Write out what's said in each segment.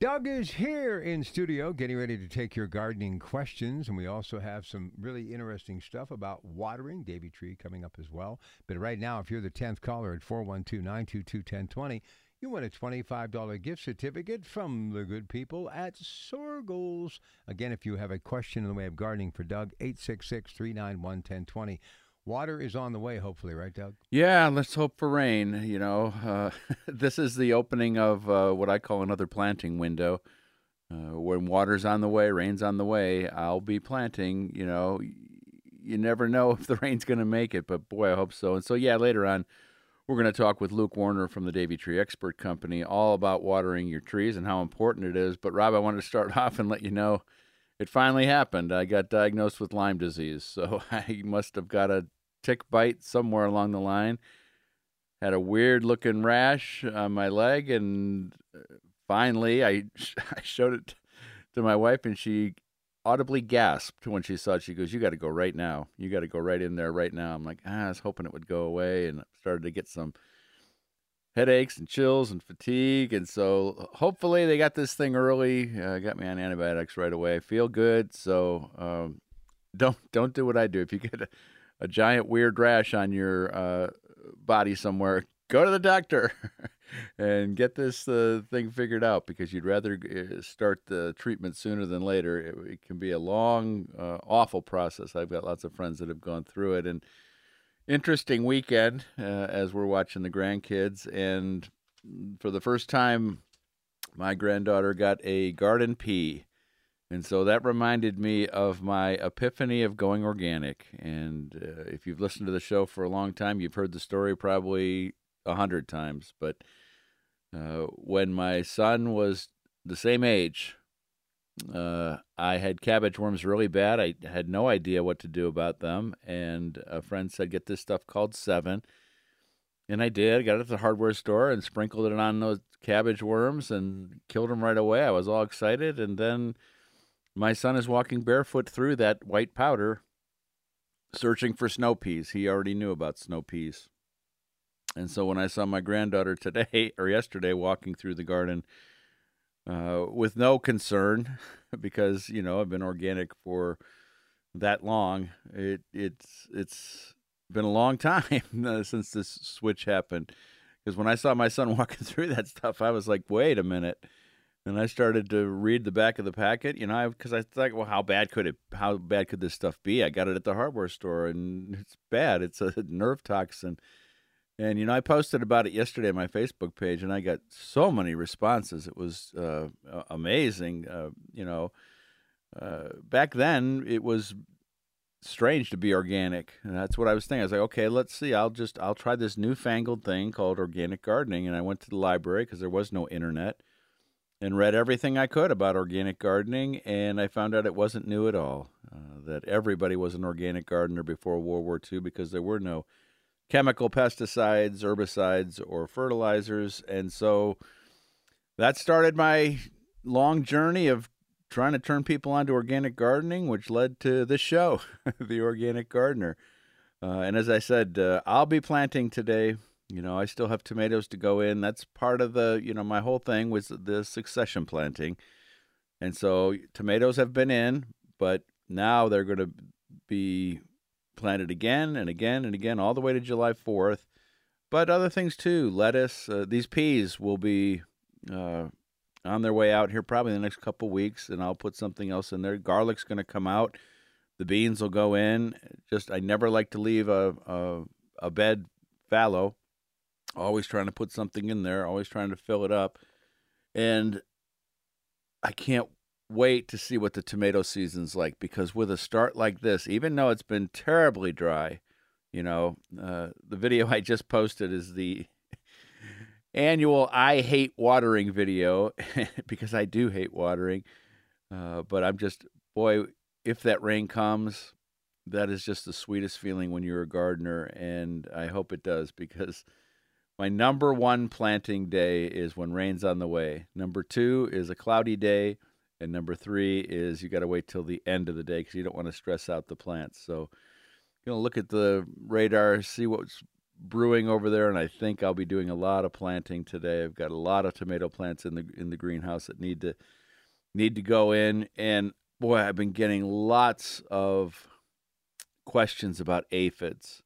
Doug is here in studio getting ready to take your gardening questions. And we also have some really interesting stuff about watering, Davey Tree coming up as well. But right now, if you're the 10th caller at 412 922 1020, you win a $25 gift certificate from the good people at Soergel's. Again, if you have a question in the way of gardening for Doug, 866 391 1020. Water is on the way, hopefully, right, Doug? Yeah, let's hope for rain. You know, uh, this is the opening of uh, what I call another planting window. Uh, when water's on the way, rain's on the way, I'll be planting. You know, you never know if the rain's going to make it, but boy, I hope so. And so, yeah, later on, we're going to talk with Luke Warner from the Davey Tree Expert Company all about watering your trees and how important it is. But, Rob, I wanted to start off and let you know it finally happened. I got diagnosed with Lyme disease, so I must have got a tick bite somewhere along the line. Had a weird looking rash on my leg, and uh, finally, I I showed it to my wife, and she audibly gasped when she saw it. She goes, "You got to go right now. You got to go right in there right now." I'm like, ah, I was hoping it would go away, and started to get some headaches and chills and fatigue. And so hopefully they got this thing early. Uh, got me on antibiotics right away. I feel good. So um, don't don't do what I do. If you get a, a giant weird rash on your uh, body somewhere, go to the doctor and get this uh, thing figured out because you'd rather uh, start the treatment sooner than later. It, it can be a long, uh, awful process. I've got lots of friends that have gone through it, and interesting weekend uh, as we're watching the grandkids. And for the first time, my granddaughter got a garden pea. And so that reminded me of my epiphany of going organic. And uh, if you've listened to the show for a long time, you've heard the story probably a hundred times. But uh, when my son was the same age, uh, I had cabbage worms really bad. I had no idea what to do about them. And a friend said, Get this stuff called Sevin. And I did. Got it at the hardware store and sprinkled it on those cabbage worms and killed them right away. I was all excited. And then my son is walking barefoot through that white powder searching for snow peas. He already knew about snow peas. And so when I saw my granddaughter today or yesterday walking through the garden uh, with no concern, because you know I've been organic for that long. It it's it's been a long time uh, since this switch happened. Because when I saw my son walking through that stuff, I was like, "Wait a minute." And I started to read the back of the packet, you know, because I, I thought, well, how bad could it? How bad could this stuff be? I got it at the hardware store, and it's bad. It's a nerve toxin and you know, I posted about it yesterday on my Facebook page, and I got so many responses. It was uh, amazing. Uh, you know, uh, back then it was strange to be organic, and that's what I was thinking. I was like, okay, let's see. I'll just I'll try this newfangled thing called organic gardening. And I went to the library because there was no internet, and read everything I could about organic gardening, and I found out it wasn't new at all. Uh, that everybody was an organic gardener before World War II because there were no chemical pesticides, herbicides, or fertilizers. And so that started my long journey of trying to turn people onto organic gardening, which led to this show, The Organic Gardener. Uh, and as I said, uh, I'll be planting today. You know, I still have tomatoes to go in. That's part of the, you know, my whole thing was the succession planting. And so tomatoes have been in, but now they're going to be planted again and again and again all the way to July 4th. But other things too, lettuce, uh, these peas will be uh, on their way out here probably in the next couple weeks, and I'll put something else in there. Garlic's going to come out. The beans will go in. Just I never like to leave a, a, a bed fallow. Always trying to put something in there. Always trying to fill it up, and I can't wait to see what the tomato season's like because with a start like this, even though it's been terribly dry, you know, uh, the video I just posted is the annual I hate watering video because I do hate watering. Uh, but I'm just, boy, if that rain comes, that is just the sweetest feeling when you're a gardener. And I hope it does because my number one planting day is when rain's on the way. Number two is a cloudy day. And number three is you got to wait till the end of the day because you don't want to stress out the plants. So, going to look at the radar, see what's brewing over there, and I think I'll be doing a lot of planting today. I've got a lot of tomato plants in the in the greenhouse that need to need to go in. And boy, I've been getting lots of questions about aphids.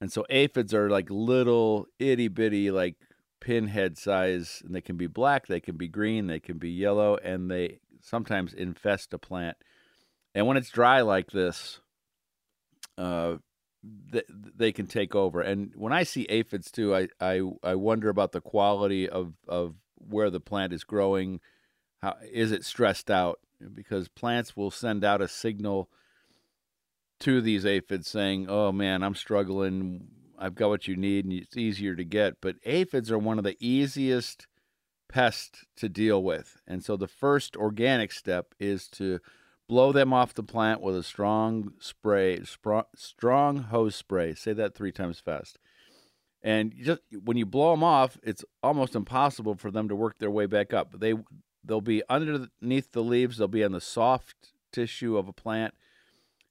And so aphids are like little itty bitty, like pinhead size, and they can be black, they can be green, they can be yellow, and they sometimes infest a plant. And when it's dry like this, uh, th- they can take over. And when I see aphids too, I, I, I wonder about the quality of, of where the plant is growing. How is it stressed out? Because plants will send out a signal to these aphids saying, "Oh man, I'm struggling. I've got what you need, and it's easier to get." But aphids are one of the easiest pest to deal with. And so the first organic step is to blow them off the plant with a strong spray, strong hose spray. Say that three times fast. And just when you blow them off, it's almost impossible for them to work their way back up. They they'll be underneath the leaves. They'll be on the soft tissue of a plant.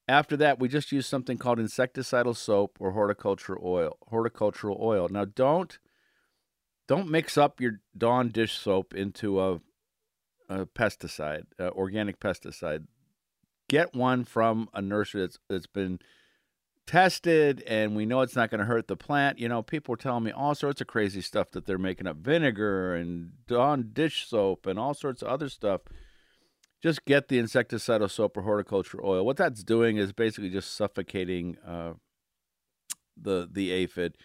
After that, we just use something called insecticidal soap or horticultural oil. Horticultural oil. Now, don't don't mix up your Dawn dish soap into a, a pesticide, uh, organic pesticide. Get one from a nursery that's that's been tested and we know it's not going to hurt the plant. You know, people are telling me all sorts of crazy stuff that they're making up vinegar and Dawn dish soap and all sorts of other stuff. Just get the insecticidal soap or horticultural oil. What that's doing is basically just suffocating uh, the the aphid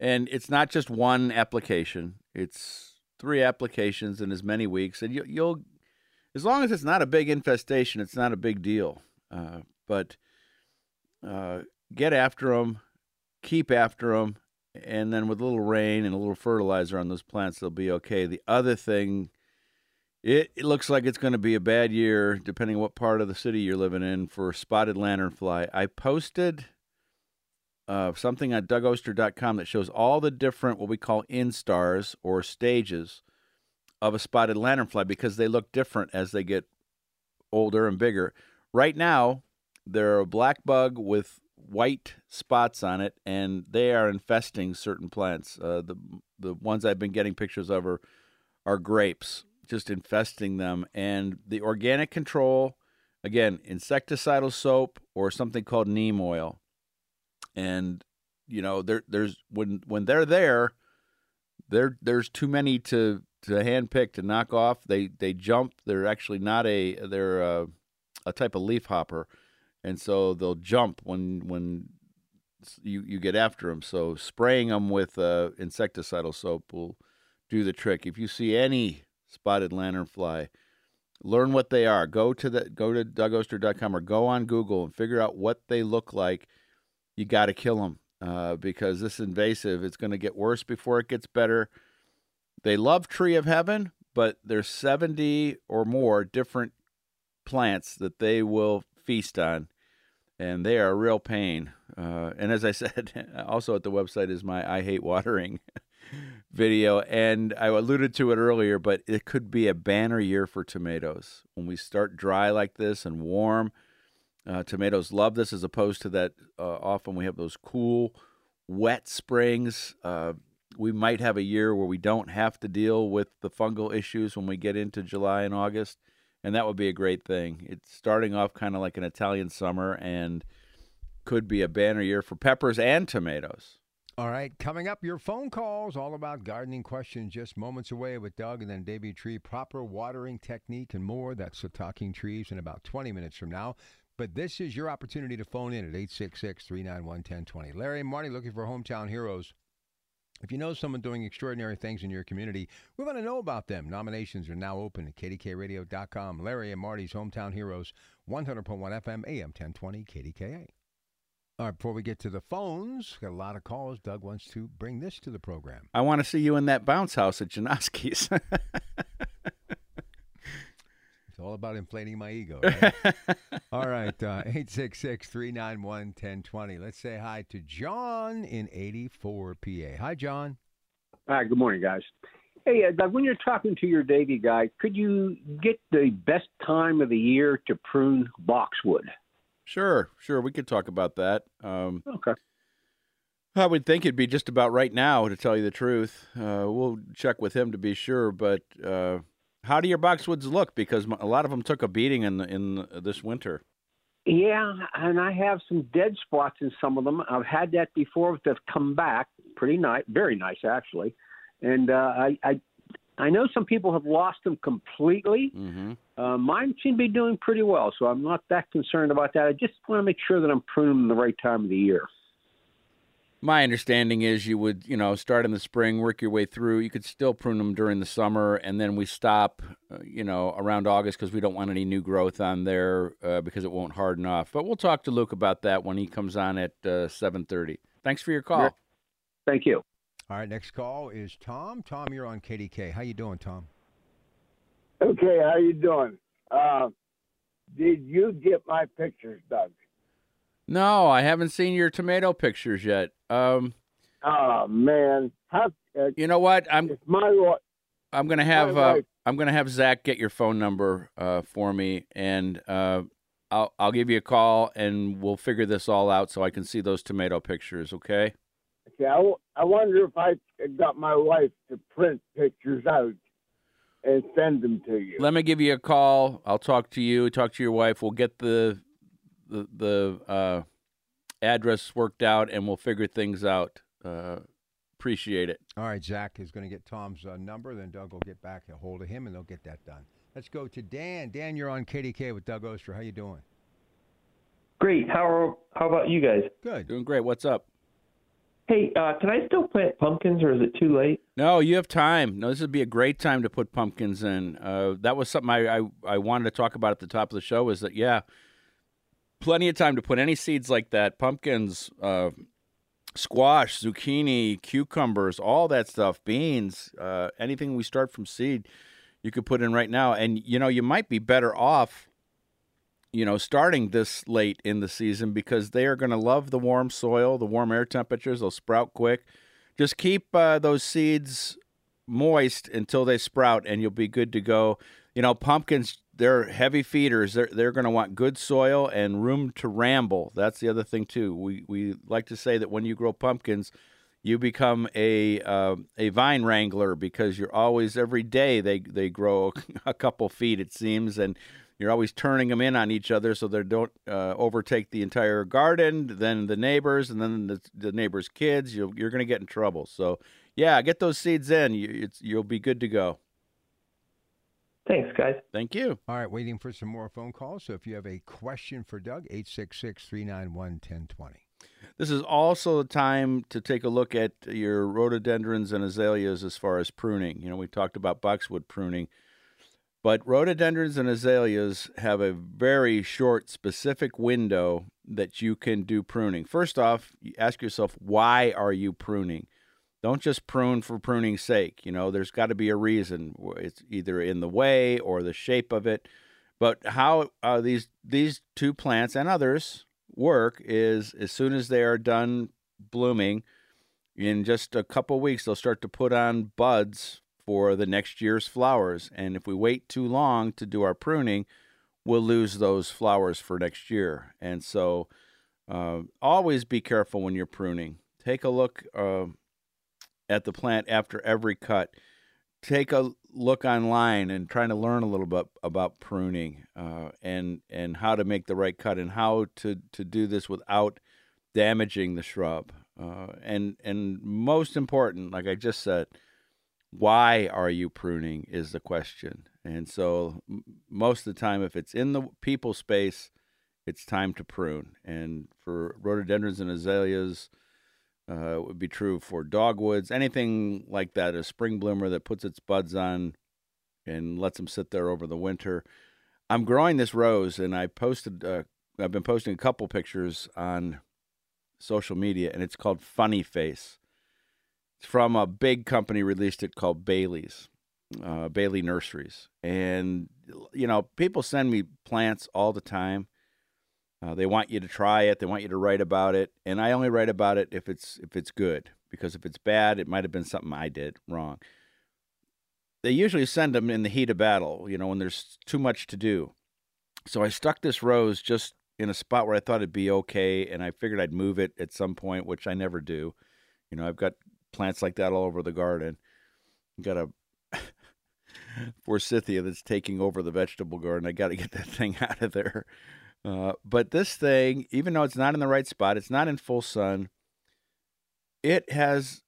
and it's not just one application; it's three applications in as many weeks, and you, will as long as it's not a big infestation, it's not a big deal. Uh, but uh, get after them, keep after them, and then with a little rain and a little fertilizer on those plants, they'll be okay. The other thing, it, it looks like it's going to be a bad year, depending on what part of the city you're living in, for spotted lanternfly. I posted uh, something at dougoster.com that shows all the different what we call instars or stages of a spotted lanternfly because they look different as they get older and bigger. Right now, they're a black bug with white spots on it, and they are infesting certain plants. Uh, the the ones I've been getting pictures of are are grapes, just infesting them. And the organic control, again, insecticidal soap or something called neem oil and you know there there's when when they're there there there's too many to to handpick to knock off. They they jump. They're actually not a they're a, a type of leaf hopper. And so they'll jump when when you you get after them so spraying them with uh, insecticidal soap will do the trick. If you see any spotted lanternfly learn what they are. Go to the go to dougoster.com or go on google and figure out what they look like you got to kill them uh, because this invasive. It's going to get worse before it gets better. They love Tree of Heaven, but there's 70 or more different plants that they will feast on, and they are a real pain. Uh, and as I said, also at the website is my I hate watering video, and I alluded to it earlier, but it could be a banner year for tomatoes when we start dry like this and warm uh, tomatoes love this as opposed to that. Uh, often we have those cool, wet springs. Uh, we might have a year where we don't have to deal with the fungal issues when we get into July and August, and that would be a great thing. It's starting off kind of like an Italian summer and could be a banner year for peppers and tomatoes. All right, coming up, your phone calls all about gardening questions just moments away with Doug and then Davey Tree, proper watering technique and more. That's the Talking Trees in about 20 minutes from now. But this is your opportunity to phone in at 866 391 1020. Larry and Marty looking for hometown heroes. If you know someone doing extraordinary things in your community, we want to know about them. Nominations are now open at kdkradio.com. Larry and Marty's Hometown Heroes, 100.1 FM, AM 1020, KDKA. All right, before we get to the phones, got a lot of calls. Doug wants to bring this to the program. I want to see you in that bounce house at Janoski's. It's all about inflating my ego, right? all right, uh, 866 391 1020. Let's say hi to John in 84 PA. Hi, John. Hi, good morning, guys. Hey, uh, Doug, when you're talking to your Davey guy, could you get the best time of the year to prune boxwood? Sure, sure. We could talk about that. Um, Okay. I would think it'd be just about right now, to tell you the truth. Uh, we'll check with him to be sure. But uh, how do your boxwoods look? Because a lot of them took a beating in in this winter. Yeah, and I have some dead spots in some of them. I've had that before, but they've come back pretty nice, very nice actually. And uh, I, I, I know some people have lost them completely. hmm Uh, mine seem to be doing pretty well, so I'm not that concerned about that. I just want to make sure that I'm pruning them the right time of the year. My understanding is you would, you know, start in the spring, work your way through. You could still prune them during the summer, and then we stop, uh, you know, around August because we don't want any new growth on there uh, because it won't harden off. But we'll talk to Luke about that when he comes on at uh, seven thirty. Thanks for your call. Yeah. Thank you. All right, next call is Tom. Tom, you're on KDK. How you doing, Tom? Okay, how you doing? Uh, did you get my pictures, Doug? No, I haven't seen your tomato pictures yet. Um, Oh man, how uh, you know what? I'm my I'm gonna have uh, I'm gonna have Zach get your phone number uh, for me, and uh, I'll I'll give you a call, and we'll figure this all out so I can see those tomato pictures. Okay? okay, I, w- I wonder if I got my wife to print pictures out and send them to you. Let me give you a call. I'll talk to you. Talk to your wife. We'll get the the the uh, address worked out, and we'll figure things out. Uh, appreciate it. All right, Zach is going to get Tom's uh, number, then Doug will get back a hold of him, and they'll get that done. Let's go to Dan. Dan, you're on KDK with Doug Oster. How you doing? Great. How are, how about you guys? Good. Doing great. What's up? Hey, uh, can I still plant pumpkins, or is it too late? No, you have time. No, this would be a great time to put pumpkins in. Uh, that was something I, I, I wanted to talk about at the top of the show. Is that yeah, plenty of time to put any seeds like that, pumpkins, uh, squash, zucchini, cucumbers, all that stuff, beans, uh, anything we start from seed, you could put in right now. And you know, you might be better off you know, starting this late in the season because they are going to love the warm soil, the warm air temperatures. They'll sprout quick. Just keep uh, those seeds moist until they sprout, and you'll be good to go. You know, pumpkins, they're heavy feeders. They're, they're going to want good soil and room to ramble. That's the other thing, too. We, we like to say that when you grow pumpkins, you become a uh, a vine wrangler because you're always every day they they grow a couple feet it seems and you're always turning them in on each other so they don't uh, overtake the entire garden, then the neighbors, and then the, the neighbors' kids. You'll, you're going to get in trouble. So, yeah, get those seeds in. You, you'll be good to go. Thanks, guys. Thank you. All right, waiting for some more phone calls. So if you have a question for Doug, 866 391 1020. This is also the time to take a look at your rhododendrons and azaleas as far as pruning. You know, we talked about boxwood pruning, but rhododendrons and azaleas have a very short, specific window that you can do pruning. First off, ask yourself, why are you pruning? Don't just prune for pruning's sake. You know, there's got to be a reason. It's either in the way or the shape of it. But how uh, these these two plants and others work is as soon as they are done blooming, in just a couple weeks they'll start to put on buds for the next year's flowers. And if we wait too long to do our pruning, we'll lose those flowers for next year. And so, uh, always be careful when you're pruning. Take a look uh, at the plant after every cut. Take a look online and trying to learn a little bit about pruning uh, and and how to make the right cut and how to, to do this without damaging the shrub. Uh, and and most important, like I just said, why are you pruning is the question. And so most of the time, if it's in the people space, it's time to prune. And for rhododendrons and azaleas, uh, it would be true for dogwoods, anything like that, a spring bloomer that puts its buds on and lets them sit there over the winter. I'm growing this rose, and I posted. Uh, I've been posting a couple pictures on social media, and it's called Funny Face. It's from a big company released it called Bailey's, uh, Bailey Nurseries, and you know people send me plants all the time. Uh, they want you to try it. They want you to write about it, and I only write about it if it's if it's good. Because if it's bad, it might have been something I did wrong. They usually send them in the heat of battle, you know, when there's too much to do. So I stuck this rose just in a spot where I thought it'd be okay, and I figured I'd move it at some point, which I never do. You know, I've got plants like that all over the garden. got a forsythia that's taking over the vegetable garden. I got to get that thing out of there. Uh, but this thing, even though it's not in the right spot, it's not in full sun. It has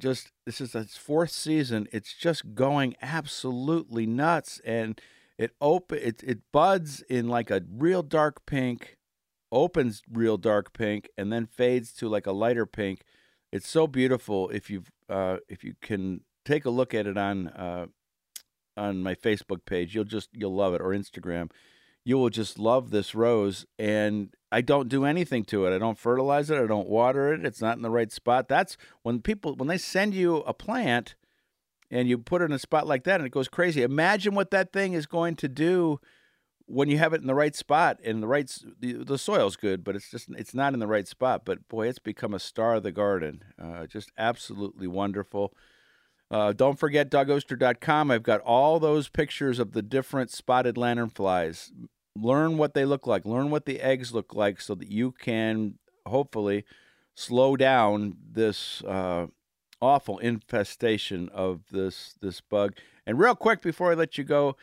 just this is its fourth season. It's just going absolutely nuts, and it open it it buds in like a real dark pink, opens real dark pink, and then fades to like a lighter pink. It's so beautiful. If you uh, if you can take a look at it on uh, on my Facebook page, you'll just you'll love it or Instagram you will just love this rose. And I don't do anything to it. I don't fertilize it. I don't water it. It's not in the right spot. That's when people when they send you a plant and you put it in a spot like that and it goes crazy. Imagine what that thing is going to do when you have it in the right spot and the right the, the soil's good, but it's just it's not in the right spot. But boy, it's become a star of the garden. Uh, just absolutely wonderful. Uh, don't forget dougoster.com. I've got all those pictures of the different spotted lanternflies learn what they look like, learn what the eggs look like, so that you can hopefully slow down this uh, awful infestation of this this bug. And real quick before I let you go,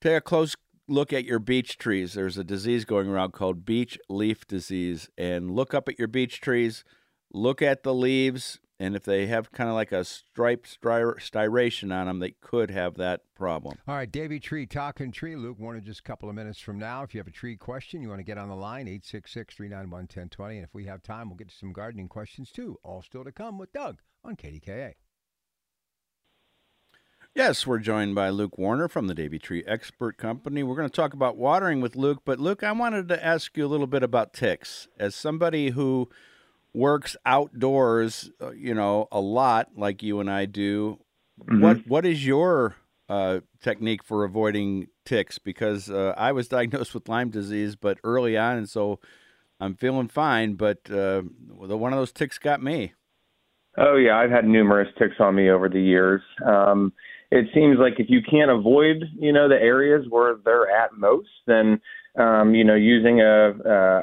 take a close look at your beech trees. There's a disease going around called beech leaf disease, and look up at your beech trees. Look at the leaves and if they have kind of like a stripe striation on them, they could have that problem. All right, Davey Tree, talking tree. Luke Warner, just a couple of minutes from now. If you have a tree question, you want to get on the line, 866 391 1020. And if we have time, we'll get to some gardening questions too. All still to come with Doug on KDKA. Yes, we're joined by Luke Warner from the Davey Tree Expert Company. We're going to talk about watering with Luke, but Luke, I wanted to ask you a little bit about ticks. As somebody who works outdoors, uh, you know, a lot like you and I do. Mm-hmm. What what is your uh, technique for avoiding ticks? Because uh, I was diagnosed with Lyme disease, but early on, and so I'm feeling fine. But uh, the one of those ticks got me. Oh yeah, I've had numerous ticks on me over the years. Um, it seems like if you can't avoid, you know, the areas where they're at most, then um, you know, using a,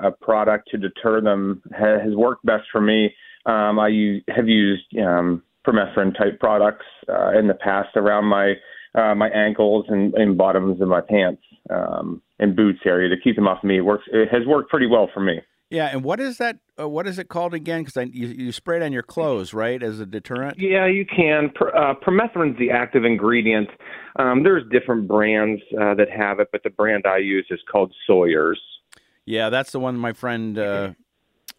a, product to deter them has, has worked best for me. Um, I have used um, permethrin type products uh, in the past around my uh, my ankles and, and bottoms of my pants um, and boots area to keep them off me. It works. It has worked pretty well for me. Yeah, and what is that? Uh, what is it called again? Because you, you spray it on your clothes, right, as a deterrent? Yeah, you can. Per, uh, permethrin's the active ingredient. Um, there's different brands uh, that have it, but the brand I use is called Sawyer's. Yeah, that's the one my friend uh,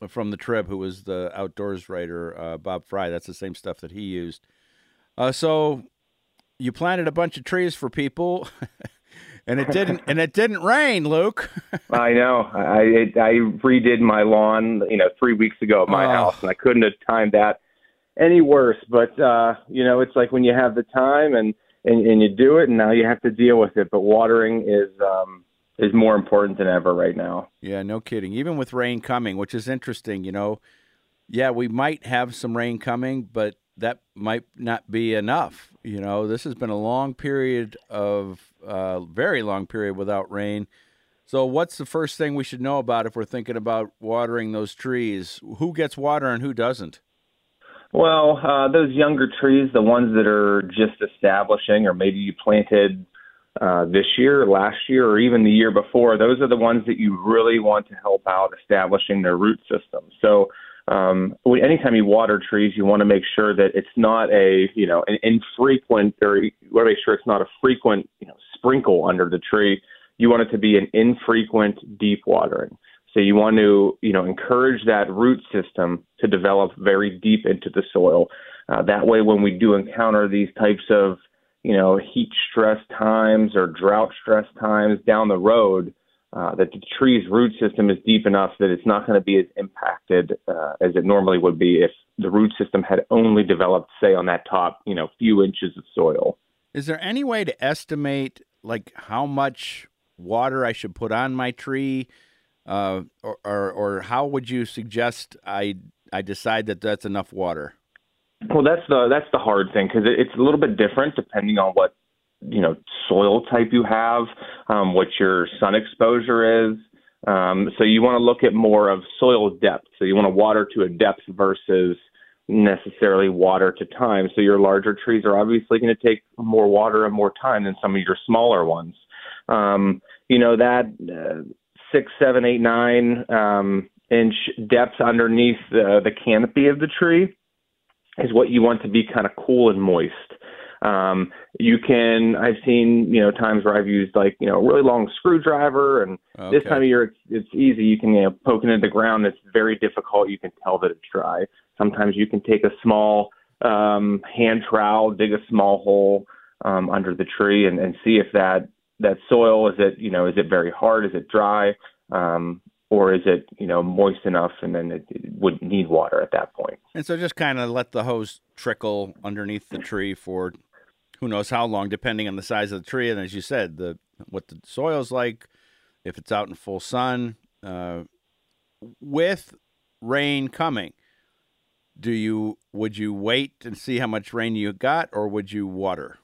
from the trip, who was the outdoors writer, uh, Bob Fry. That's the same stuff that he used. Uh, so you planted a bunch of trees for people. And it didn't. and it didn't rain, Luke. I know. I it, I redid my lawn, you know, three weeks ago at my oh. house, and I couldn't have timed that any worse. But uh, you know, it's like when you have the time and, and and you do it, and now you have to deal with it. But watering is um, is more important than ever right now. Yeah, no kidding. Even with rain coming, which is interesting. You know, yeah, we might have some rain coming, but that might not be enough. You know, this has been a long period of, uh, very long period without rain. So, what's the first thing we should know about if we're thinking about watering those trees? Who gets water and who doesn't? Well, uh, those younger trees, the ones that are just establishing, or maybe you planted uh, this year, last year, or even the year before, those are the ones that you really want to help out establishing their root system. So, um, anytime you water trees, you want to make sure that it's not a, you know, an infrequent, or you want to make sure it's not a frequent, you know, sprinkle under the tree. You want it to be an infrequent deep watering. So you want to, you know, encourage that root system to develop very deep into the soil. Uh, that way, when we do encounter these types of, you know, heat stress times or drought stress times down the road, uh, that the tree's root system is deep enough that it's not going to be as impacted uh, as it normally would be if the root system had only developed, say, on that top, you know, few inches of soil. Is there any way to estimate like how much water I should put on my tree, uh, or, or or how would you suggest I I decide that that's enough water? Well, that's the that's the hard thing because it's a little bit different depending on what you know soil type you have, um, what your sun exposure is. Um, so you want to look at more of soil depth. So you want to water to a depth versus necessarily water to time. So your larger trees are obviously going to take more water and more time than some of your smaller ones. Um, you know that uh, six, seven, eight, nine um, inch depth underneath the, the canopy of the tree is what you want to be kind of cool and moist. Um, you can, I've seen, you know, times where I've used like, you know, a really long screwdriver and Okay. this time of year it's, it's easy. You can, you know, poke it into the ground. It's very difficult. You can tell that it's dry. Sometimes you can take a small, um, hand trowel, dig a small hole, um, under the tree and, and see if that, that soil, is it, you know, is it very hard? Is it dry? Um, or is it, you know, moist enough and then it, it would need water at that point? And so just kind of let the hose trickle underneath the tree for who knows how long, depending on the size of the tree, and as you said, the what the soil's like, if it's out in full sun. Uh, with rain coming, do you would you wait and see how much rain you got, or would you water?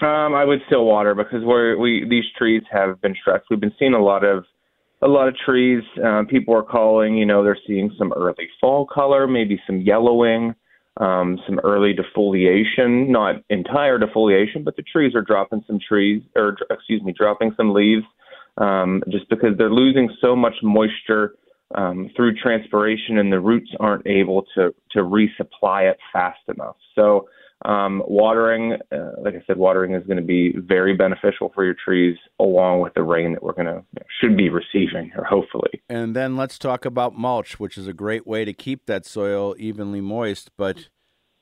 Um, I would still water because we're, we these trees have been stressed. We've been seeing a lot of a lot of trees. Um, people are calling. You know, they're seeing some early fall color, maybe some yellowing, um, some early defoliation. Not entire defoliation, but the trees are dropping some trees, or excuse me, dropping some leaves, um, just because they're losing so much moisture um, through transpiration, and the roots aren't able to to resupply it fast enough. So um, watering, uh, like I said, watering is going to be very beneficial for your trees, along with the rain that we're going to should be receiving, or hopefully. And then let's talk about mulch, which is a great way to keep that soil evenly moist. But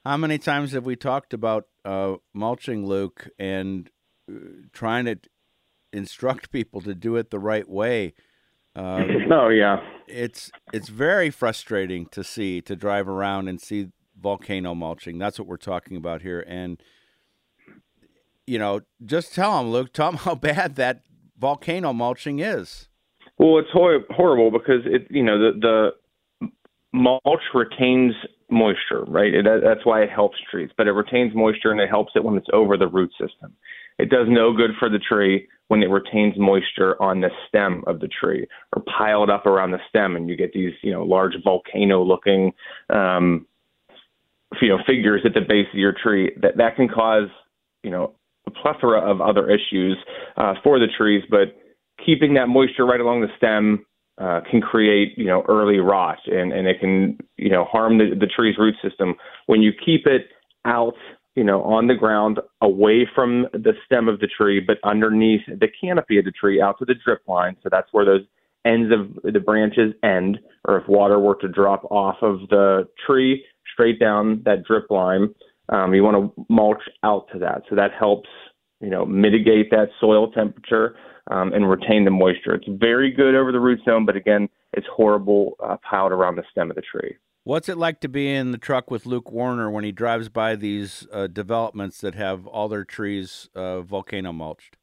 how many times have we talked about uh, mulching, Luke, and uh, trying to instruct people to do it the right way? Uh, oh yeah, it's it's very frustrating to see to drive around and see volcano mulching. That's what we're talking about here, and you know, just tell them, Luke, tell them how bad that volcano mulching is. Well, it's hor- horrible because it, you know, the the mulch retains moisture, right? It, that's why it helps trees, but it retains moisture and it helps it when it's over the root system. It does no good for the tree when it retains moisture on the stem of the tree or piled up around the stem, and you get these, you know, large volcano-looking, um, you know, figures at the base of your tree. That that can cause, you know, a plethora of other issues uh, for the trees, but keeping that moisture right along the stem uh, can create, you know, early rot and, and it can, you know, harm the, the tree's root system. When you keep it out, you know, on the ground away from the stem of the tree, but underneath the canopy of the tree out to the drip line. So that's where those ends of the branches end, or if water were to drop off of the tree straight down that drip line, um, you want to mulch out to that. So that helps, you know, mitigate that soil temperature um, and retain the moisture. It's very good over the root zone, but again, it's horrible uh, piled around the stem of the tree. What's it like to be in the truck with Luke Warner when he drives by these uh, developments that have all their trees uh, volcano mulched?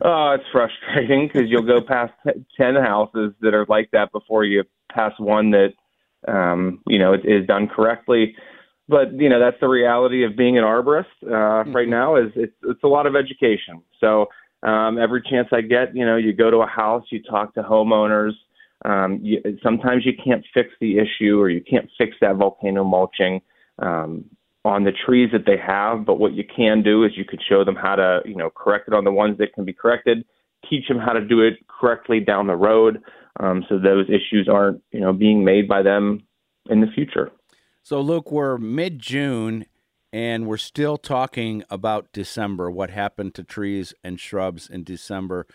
Oh, it's frustrating because you'll go past ten houses that are like that before you pass one that um, you know is, is done correctly. But you know that's the reality of being an arborist uh, right now. Is it's it's a lot of education. So um, every chance I get, you know, you go to a house, you talk to homeowners. Um, you, sometimes you can't fix the issue or you can't fix that volcano mulching um, on the trees that they have. But what you can do is you could show them how to, you know, correct it on the ones that can be corrected, teach them how to do it correctly down the road, um, so those issues aren't, you know, being made by them in the future. So, Luke, we're mid June and we're still talking about December, what happened to trees and shrubs in December.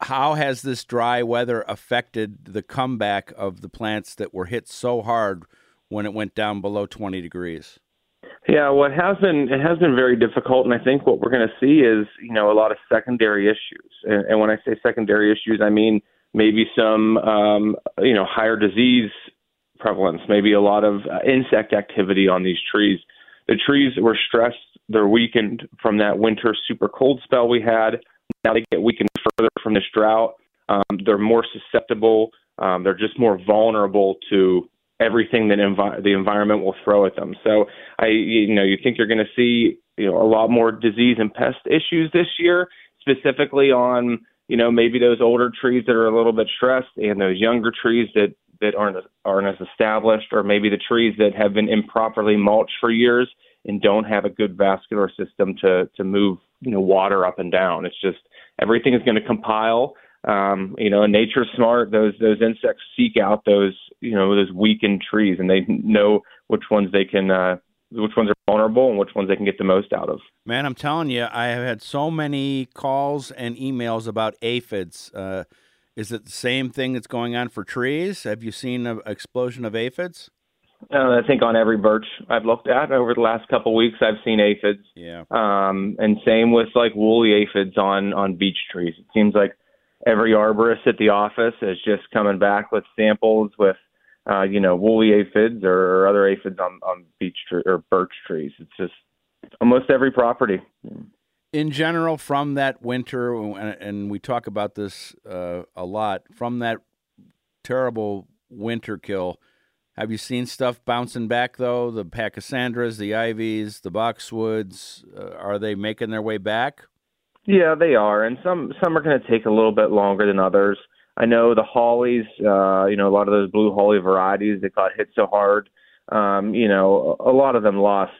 How has this dry weather affected the comeback of the plants that were hit so hard when it went down below 20 degrees? Yeah, what has been it has been very difficult, and I think what we're going to see is you know a lot of secondary issues. And, and when I say secondary issues, I mean maybe some um, you know higher disease prevalence, maybe a lot of uh, insect activity on these trees. The trees were stressed; they're weakened from that winter super cold spell we had. Now they get weakened further from this drought. Um, they're more susceptible. Um, they're just more vulnerable to everything that envi- the environment will throw at them. So I, you know, you think you're going to see, you know, a lot more disease and pest issues this year, specifically on, you know, maybe those older trees that are a little bit stressed and those younger trees that that aren't aren't as established, or maybe the trees that have been improperly mulched for years and don't have a good vascular system to to move, you know, water up and down. It's just everything is going to compile um, you know, nature's smart. Those those insects seek out those you know those weakened trees, and they know which ones they can, uh, which ones are vulnerable, and which ones they can get the most out of. Man, I'm telling you, I have had so many calls and emails about aphids. Uh, is it the same thing that's going on for trees? Have you seen an explosion of aphids? Uh, I think on every birch I've looked at over the last couple of weeks, I've seen aphids. Yeah. Um, and same with like woolly aphids on on beech trees. It seems like every arborist at the office is just coming back with samples with uh, you know woolly aphids or, other aphids on on beech tree or birch trees. It's just almost every property. In general, from that winter, and we talk about this uh, a lot, from that terrible winter kill, have you seen stuff bouncing back though? The pachysandras, the ivies, the boxwoods, uh, are they making their way back? Yeah, they are, and some some are going to take a little bit longer than others. I know the hollies, uh, you know, a lot of those blue holly varieties that got hit so hard. Um, you know, a lot of them lost,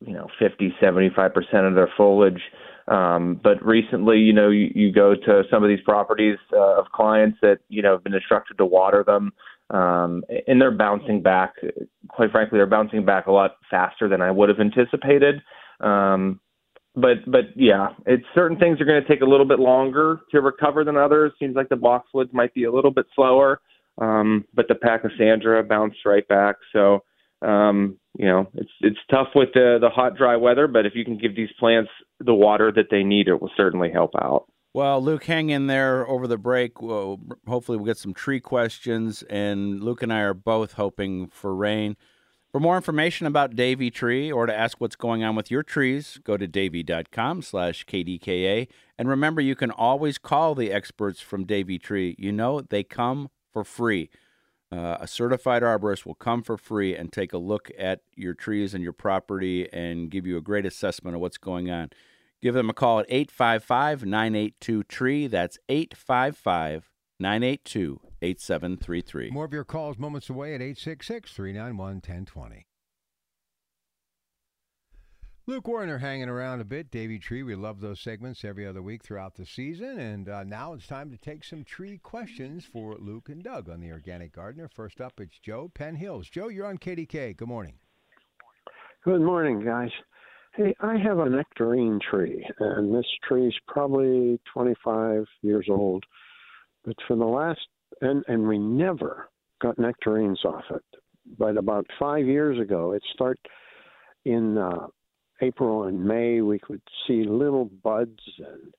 you know, 50, 75 percent of their foliage. Um, but recently, you know, you, you go to some of these properties uh, of clients that you know have been instructed to water them, um, and they're bouncing back. Quite frankly, they're bouncing back a lot faster than I would have anticipated. Um, but but yeah, it's certain things are going to take a little bit longer to recover than others. Seems like the boxwoods might be a little bit slower, um, but the Pachysandra bounced right back. So um, you know, it's it's tough with the the hot dry weather, but if you can give these plants the water that they need, it will certainly help out. Well, Luke, hang in there over the break. Well, hopefully, we'll get some tree questions, and Luke and I are both hoping for rain. For more information about Davey Tree or to ask what's going on with your trees, go to davey.com slash KDKA. And remember, you can always call the experts from Davey Tree. You know, they come for free. Uh, a certified arborist will come for free and take a look at your trees and your property and give you a great assessment of what's going on. Give them a call at 855 982 TREE. That's 855 982 8733. More of your calls moments away at 866 391 1020. Luke Warner hanging around a bit. Davey Tree, we love those segments every other week throughout the season. And uh, now it's time to take some tree questions for Luke and Doug on the Organic Gardener. First up, it's Joe Penn Hills. Joe, you're on KDK. Good morning. Good morning, guys. Hey, I have a nectarine tree, and this tree is probably 25 years old. But for the last and and we never got nectarines off it. But about five years ago, it started in uh, April and May. We could see little buds and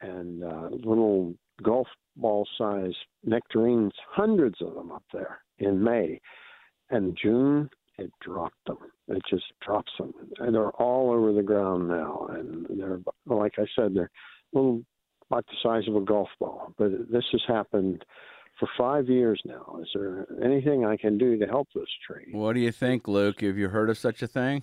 and uh, little golf ball size nectarines, hundreds of them up there in May. And June, it dropped them. It just drops them, and they're all over the ground now. And they're like I said, they're little about the size of a golf ball. But this has happened for five years now. Is there anything I can do to help this tree? What do you think, Luke? Have you heard of such a thing?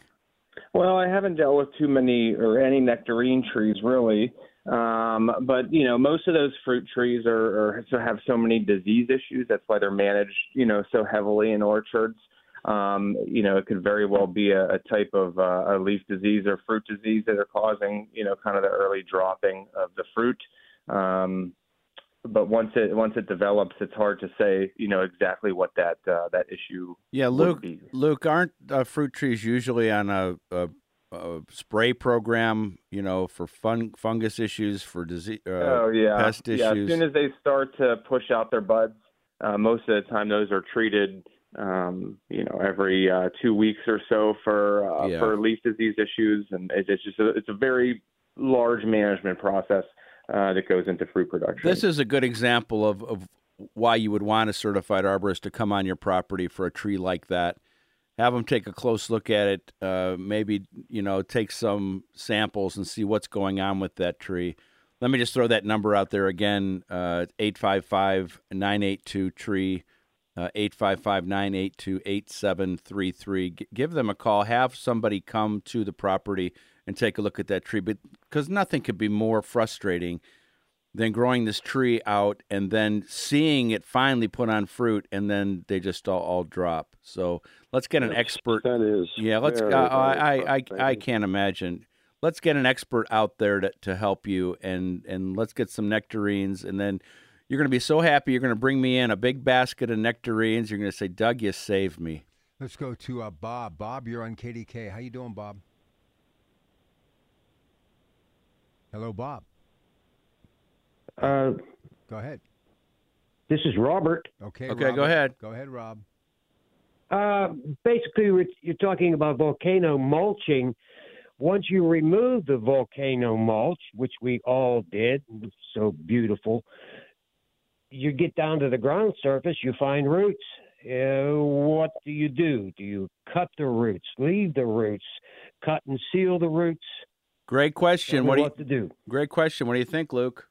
Well, I haven't dealt with too many or any nectarine trees really, um, but you know most of those fruit trees are, are have so many disease issues. That's why they're managed, you know, so heavily in orchards. Um, you know, it could very well be a, a type of uh, a leaf disease or fruit disease that are causing, you know, kind of the early dropping of the fruit. Um, but once it once it develops, it's hard to say, you know, exactly what that uh, that issue. Yeah, Luke. Luke, aren't uh, fruit trees usually on a, a, a, spray program? You know, for fun, fungus issues, for disease, uh, oh yeah, pest issues. yeah. As soon as they start to push out their buds, uh, most of the time those are treated um, you know, every uh, two weeks or so for uh, Yeah. for leaf disease issues, and it, it's just a, it's a very large management process uh, that goes into fruit production. This is a good example of, of why you would want a certified arborist to come on your property for a tree like that. Have them take a close look at it. Uh, maybe you know take some samples and see what's going on with that tree. Let me just throw that number out there again: uh, eight five five nine eight two tree. uh, Eight five five nine eight two eight seven three three. Give them a call. Have somebody come to the property and take a look at that tree. But because nothing could be more frustrating than growing this tree out and then seeing it finally put on fruit and then they just all, all drop. So let's get an expert. That is. Yeah, let's. very, Uh, very I, I I I can't imagine. Let's get an expert out there to, to help you and and let's get some nectarines and then you're going to be so happy. You're going to bring me in a big basket of nectarines. You're going to say, "Doug, you saved me." Let's go to uh, Bob. Bob, you're on KDK. How you doing, Bob? Hello, Bob. Uh, Go ahead. this is Robert. Okay. Okay, go ahead. Go ahead, Rob. Uh, basically, you're talking about volcano mulching. Once you remove the volcano mulch, which we all did, it was so beautiful, you get down to the ground surface, you find roots. Uh, what do you do? Do you cut the roots, leave the roots, cut and seal the roots? Great question. What do you, what to do? great question. What do you think, Luke?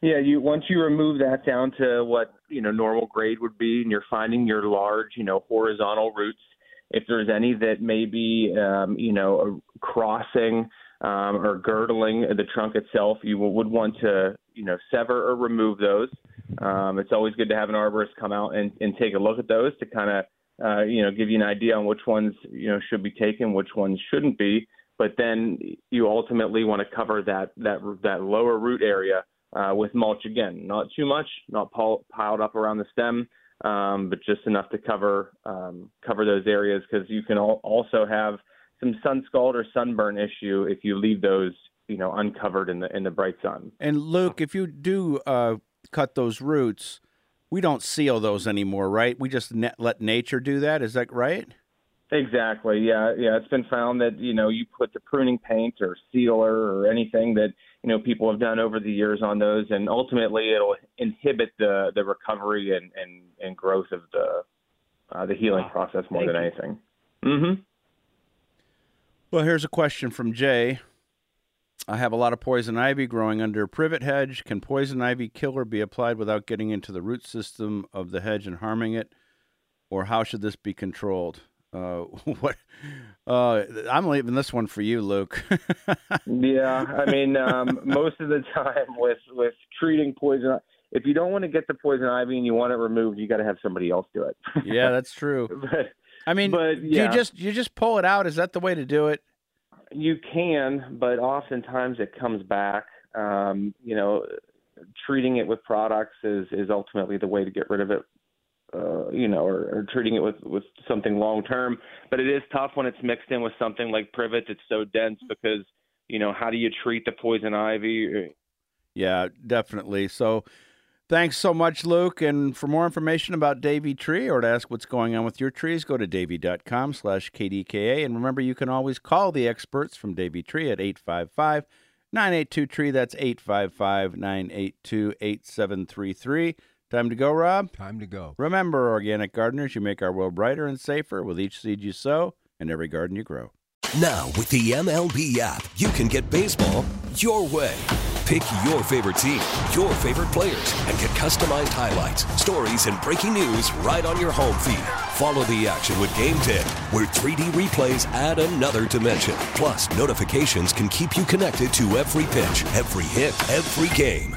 Yeah, you once you remove that down to what you know normal grade would be, and you're finding your large, you know, horizontal roots. If there's any that may be, um, you know, crossing um, or girdling the trunk itself, you would want to, you know, sever or remove those. Um, it's always good to have an arborist come out and, and take a look at those to kind of, uh, you know, give you an idea on which ones, you know, should be taken, which ones shouldn't be. But then you ultimately want to cover that that that lower root area uh, with mulch again. Not too much, not pil- piled up around the stem, um, but just enough to cover um, cover those areas because you can al- also have some sun scald or sunburn issue if you leave those you know uncovered in the in the bright sun. And Luke, if you do uh, cut those roots, we don't seal those anymore, right? We just let nature do that. Is that right? Exactly. Yeah. Yeah. It's been found that you know you put the pruning paint or sealer or anything that you know people have done over the years on those, and ultimately it'll inhibit the the recovery and and, and growth of the uh, the healing Wow. process more Thank than you. anything. Mm-hmm. Well, here's a question from Jay. I have a lot of poison ivy growing under a privet hedge. Can poison ivy killer be applied without getting into the root system of the hedge and harming it? Or how should this be controlled? Uh, what? Uh, I'm leaving this one for you, Luke. Yeah, I mean, um, most of the time with with treating poison, if you don't want to get the poison ivy and you want it removed, you got to have somebody else do it. yeah, that's true. but I mean, But, do yeah. you just you just pull it out? Is that the way to do it? you can, but oftentimes it comes back. Um, you know, treating it with products is is ultimately the way to get rid of it. Uh, you know, or, or treating it with with something long term. But it is tough when it's mixed in with something like privet. It's so dense because you know how do you treat the poison ivy? Yeah, definitely. So thanks so much, Luke. And for more information about Davey Tree or to ask what's going on with your trees, go to davey.com slash KDKA. And remember, you can always call the experts from Davey Tree at 855 982 Tree. That's 855 982 8733. Time to go, Rob. Time to go. Remember, organic gardeners, you make our world brighter and safer with each seed you sow and every garden you grow. Now, with the MLB app, you can get baseball your way. Pick your favorite team, your favorite players, and get customized highlights, stories, and breaking news right on your home feed. Follow the action with Gameday, where 3D replays add another dimension. Plus, notifications can keep you connected to every pitch, every hit, every game.